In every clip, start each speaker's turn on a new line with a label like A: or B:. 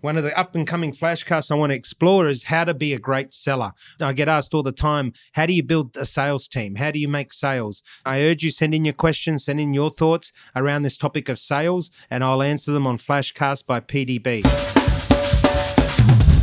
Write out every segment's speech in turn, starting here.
A: One of the up and coming flashcasts I want to explore is how to be a great seller. I get asked all the time, how do you build a sales team? How do you make sales? I urge you send in your questions, send in your thoughts around this topic of sales, and I'll answer them on Flashcast by PDB.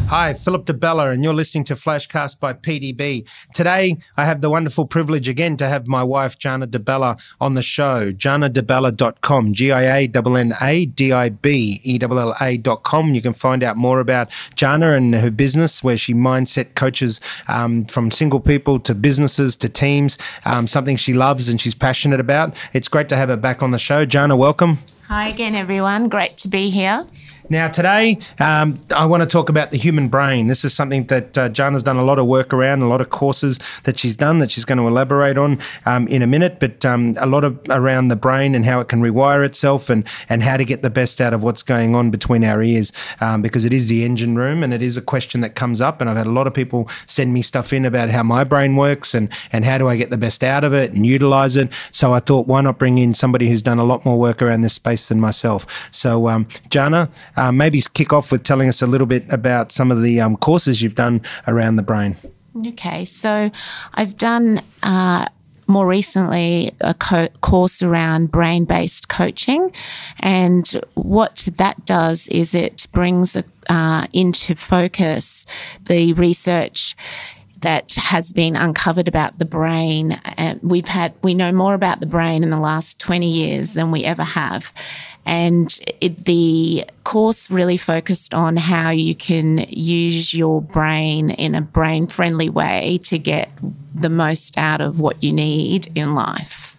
A: Hi, Philip Di Bella, and you're listening to Flashcast by PDB. Today, I have the wonderful privilege again to have my wife, Gianna Di Bella, on the show. GiannaDiBella.com, G I A N N A D I B E L L A.com. You can find out more about Gianna and her business, where she mindset coaches um, from single people to businesses to teams, um, something she loves and she's passionate about. It's great to have her back on the show. Gianna, welcome.
B: Hi again, everyone. Great to be here.
A: Now, today, um, I want to talk about the human brain. This is something that uh, Gianna's done a lot of work around, a lot of courses that she's done that she's going to elaborate on um, in a minute, but um, a lot of around the brain and how it can rewire itself and, and how to get the best out of what's going on between our ears um, because it is the engine room and it is a question that comes up. And I've had a lot of people send me stuff in about how my brain works and, and how do I get the best out of it and utilize it. So I thought, why not bring in somebody who's done a lot more work around this space than myself? So, um, Gianna, um, maybe kick off with telling us a little bit about some of the um, courses you've done around the brain.
B: Okay, so I've done uh, more recently a co- course around brain based coaching. And what that does is it brings uh, into focus the research that has been uncovered about the brain. We've had, we know more about the brain in the last 20 years than we ever have. And it, the course really focused on how you can use your brain in a brain friendly way to get the most out of what you need in life.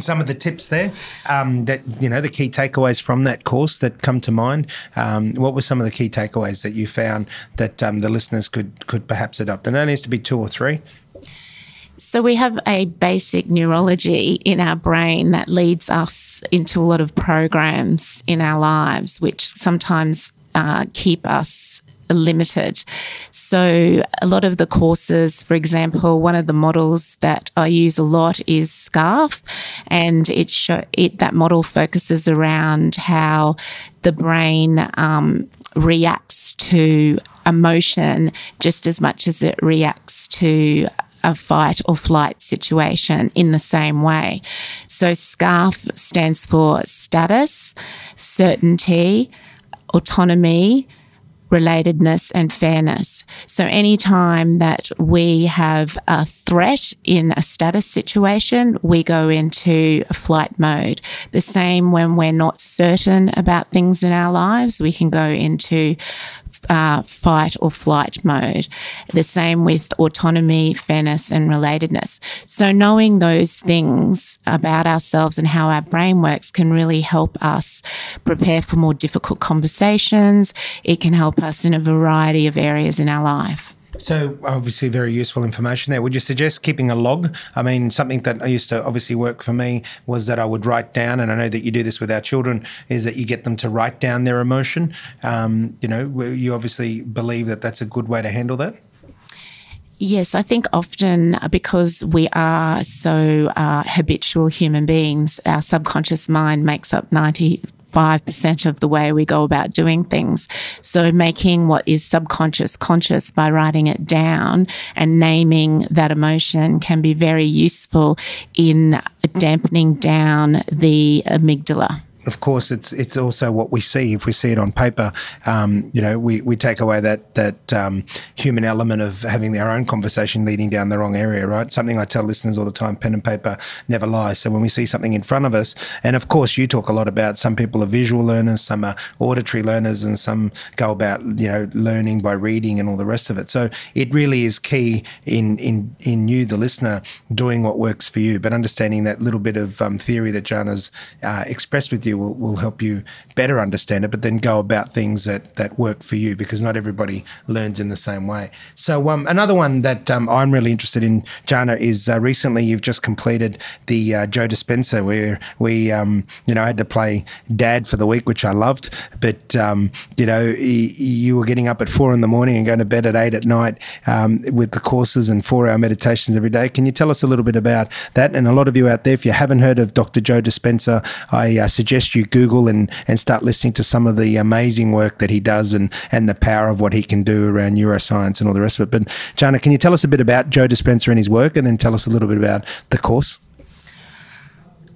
A: Some of the tips there um, that, you know, the key takeaways from that course that come to mind. Um, what were some of the key takeaways that you found that um, the listeners could, could perhaps adopt? And there needs to be two or three.
B: So, we have a basic neurology in our brain that leads us into a lot of programs in our lives, which sometimes uh, keep us limited. So, a lot of the courses, for example, one of the models that I use a lot is SCARF, and it show it that model focuses around how the brain um, reacts to emotion just as much as it reacts to a fight or flight situation in the same way. So SCARF stands for status, certainty, autonomy, relatedness and fairness. So anytime that we have a threat in a status situation, we go into flight mode. The same when we're not certain about things in our lives, we can go into uh, fight or flight mode. The same with autonomy, fairness, and relatedness. So, knowing those things about ourselves and how our brain works can really help us prepare for more difficult conversations. It can help us in a variety of areas in our life.
A: So obviously very useful information there. Would you suggest keeping a log? I mean, something that I used to obviously work for me was that I would write down, and I know that you do this with our children, is that you get them to write down their emotion. Um, you know, you obviously believe that that's a good way to handle that.
B: Yes, I think often because we are so uh, habitual human beings, our subconscious mind makes up 90 5% of the way we go about doing things. So making what is subconscious conscious by writing it down and naming that emotion can be very useful in dampening down the amygdala
A: of course, it's it's also what we see. If we see it on paper, um, you know, we, we take away that that um, human element of having our own conversation leading down the wrong area, right? Something I tell listeners all the time: pen and paper never lie. So when we see something in front of us, and of course, you talk a lot about some people are visual learners, some are auditory learners, and some go about you know learning by reading and all the rest of it. So it really is key in in in you, the listener, doing what works for you, but understanding that little bit of um, theory that Gianna's uh, expressed with you will, will help you better understand it, but then go about things that, that work for you because not everybody learns in the same way. So, um, another one that um, I'm really interested in, Gianna, is uh, recently you've just completed the uh, Joe Dispenza where we, um, you know, had to play dad for the week, which I loved. But, um, you know, you were getting up at four in the morning and going to bed at eight at night um, with the courses and four hour meditations every day. Can you tell us a little bit about that? And a lot of you out there, if you haven't heard of Dr. Joe Dispenza, I uh, suggest suggest you Google and, and start listening to some of the amazing work that he does and, and the power of what he can do around neuroscience and all the rest of it. But, Gianna, can you tell us a bit about Joe Dispenza and his work and then tell us a little bit about the course?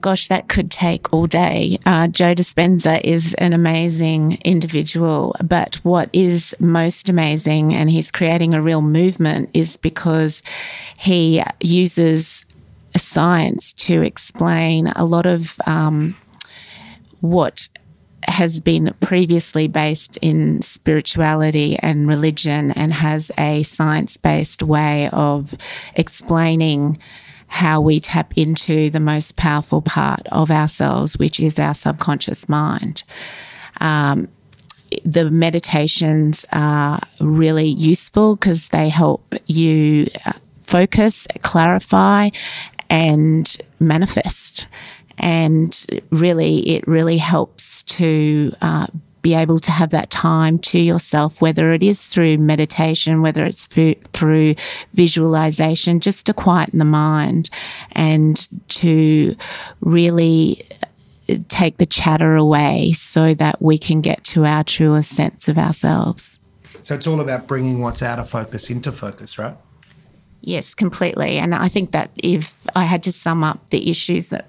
B: gosh, that could take all day. Uh, Joe Dispenza is an amazing individual, but what is most amazing, and he's creating a real movement, is because he uses science to explain a lot of um, what has been previously based in spirituality and religion and has a science based way of explaining how we tap into the most powerful part of ourselves, which is our subconscious mind. Um, the meditations are really useful because they help you uh, focus, clarify, and manifest. And really, it really helps to uh, be able to have that time to yourself, whether it is through meditation, whether it's through visualization, just to quieten the mind and to really take the chatter away so that we can get to our truest sense of ourselves.
A: So it's all about bringing what's out of focus into focus, right?
B: Yes, completely. And I think that if I had to sum up the issues that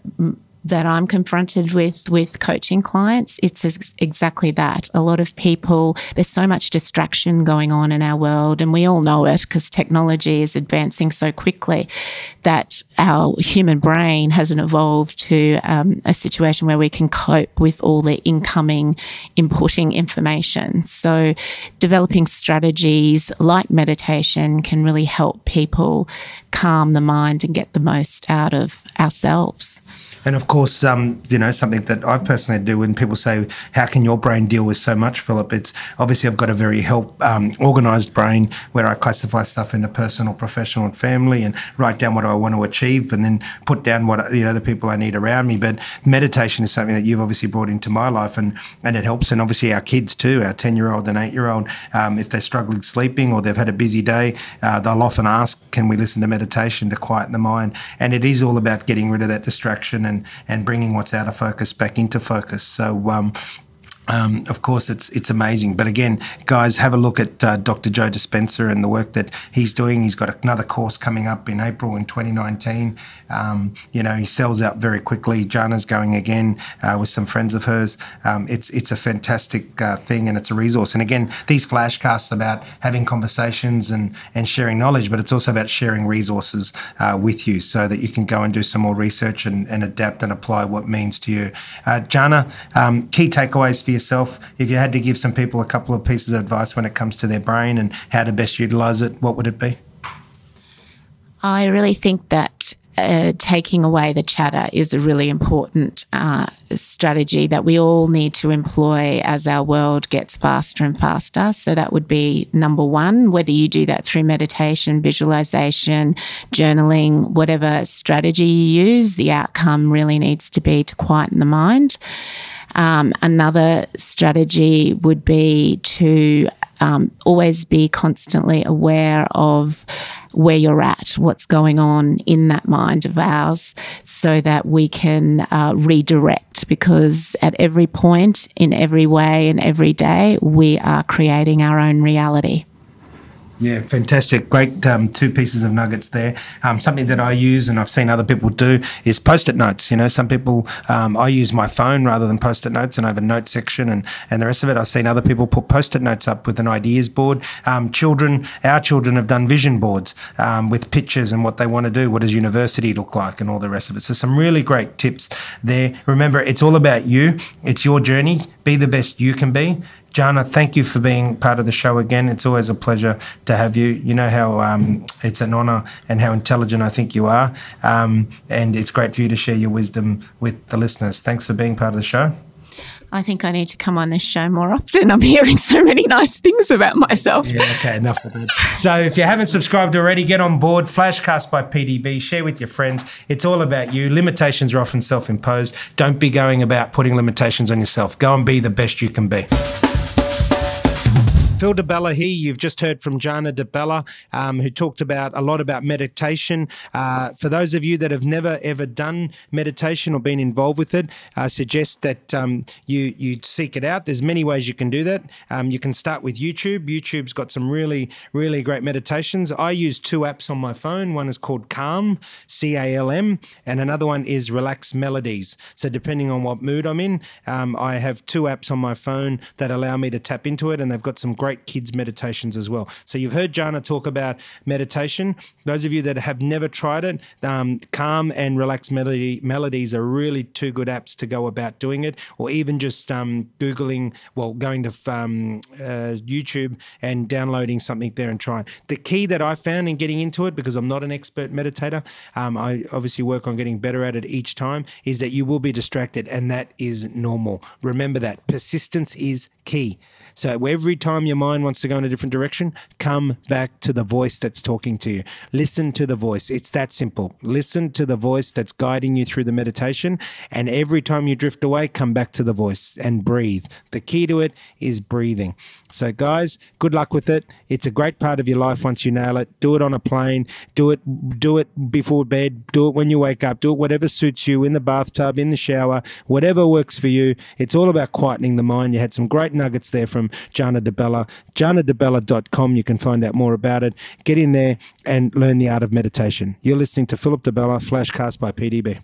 B: that I'm confronted with with coaching clients, it's exactly that. A lot of people, there's so much distraction going on in our world, and we all know it because technology is advancing so quickly that our human brain hasn't evolved to um, a situation where we can cope with all the incoming inputting information. So, developing strategies like meditation can really help people calm the mind and get the most out of ourselves.
A: And of course, um, you know, something that I personally do when people say, How can your brain deal with so much, Philip? It's obviously I've got a very help um, organized brain where I classify stuff into personal, professional, and family and write down what I want to achieve and then put down what, you know, the people I need around me. But meditation is something that you've obviously brought into my life and, and it helps. And obviously, our kids too, our 10 year old and 8 year old, um, if they're struggling sleeping or they've had a busy day, uh, they'll often ask, Can we listen to meditation to quieten the mind? And it is all about getting rid of that distraction and and bringing what's out of focus back into focus. So um, um, of course, it's it's amazing. But again, guys, have a look at uh, Dr. Joe Dispenza and the work that he's doing. He's got another course coming up in April in 2019. Um, you know, he sells out very quickly. Gianna's going again uh, with some friends of hers. Um, it's it's a fantastic uh, thing and it's a resource. And again, these flashcasts about having conversations and and sharing knowledge, but it's also about sharing resources uh, with you so that you can go and do some more research and, and adapt and apply what means to you. Uh, Gianna, um, key takeaways for yourself. If you had to give some people a couple of pieces of advice when it comes to their brain and how to best utilize it, what would it be?
B: I really think that uh, taking away the chatter is a really important uh, strategy that we all need to employ as our world gets faster and faster. So, that would be number one, whether you do that through meditation, visualization, journaling, whatever strategy you use, the outcome really needs to be to quieten the mind. Um, another strategy would be to um, always be constantly aware of where you're at, what's going on in that mind of ours, so that we can uh, redirect. Because at every point, in every way, in every day, we are creating our own reality.
A: Yeah, fantastic. Great um, two pieces of nuggets there. Um, something that I use and I've seen other people do is post it notes. You know, some people, um, I use my phone rather than post it notes and I have a note section and, and the rest of it. I've seen other people put post it notes up with an ideas board. Um, children, our children have done vision boards um, with pictures and what they want to do. What does university look like and all the rest of it. So, some really great tips there. Remember, it's all about you, it's your journey. Be the best you can be Gianna, thank you for being part of the show again. It's always a pleasure to have you. You know how um, it's an honour and how intelligent I think you are. Um, and it's great for you to share your wisdom with the listeners. Thanks for being part of the show.
B: I think I need to come on this show more often. I'm hearing so many nice things about myself.
A: Yeah, okay, enough of that. so if you haven't subscribed already, get on board. Flashcast by PDB. Share with your friends. It's all about you. Limitations are often self-imposed. Don't be going about putting limitations on yourself. Go and be the best you can be. Phil Di Bella here. You've just heard from Gianna Di Bella, um, who talked about a lot about meditation. Uh, for those of you that have never ever done meditation or been involved with it, I suggest that um, you you seek it out. There's many ways you can do that. Um, you can start with YouTube. YouTube's got some really really great meditations. I use two apps on my phone. One is called Calm, C A L M, and another one is Relax Melodies. So depending on what mood I'm in, um, I have two apps on my phone that allow me to tap into it, and they've got some great great kids meditations as well. So you've heard Gianna talk about meditation. Those of you that have never tried it, um, Calm and Relax Melody, Melodies are really two good apps to go about doing it, or even just um, Googling, well, going to um, uh, YouTube and downloading something there and trying. The key that I found in getting into it, because I'm not an expert meditator, um, I obviously work on getting better at it each time, is that you will be distracted, and that is normal. Remember that persistence is key. So every time your mind wants to go in a different direction, come back to the voice that's talking to you. Listen to the voice. It's that simple. Listen to the voice that's guiding you through the meditation. And every time you drift away, come back to the voice and breathe. The key to it is breathing. So, guys, good luck with it. It's a great part of your life once you nail it. Do it on a plane. Do it. Do it before bed. Do it when you wake up. Do it whatever suits you in the bathtub, in the shower, whatever works for you. It's all about quietening the mind. You had some great nuggets there from Gianna Di Bella. GiannaDiBella.com. You can find out more about it. Get in there and learn the art of meditation. You're listening to Philip Di Bella, Flashcast by PDB.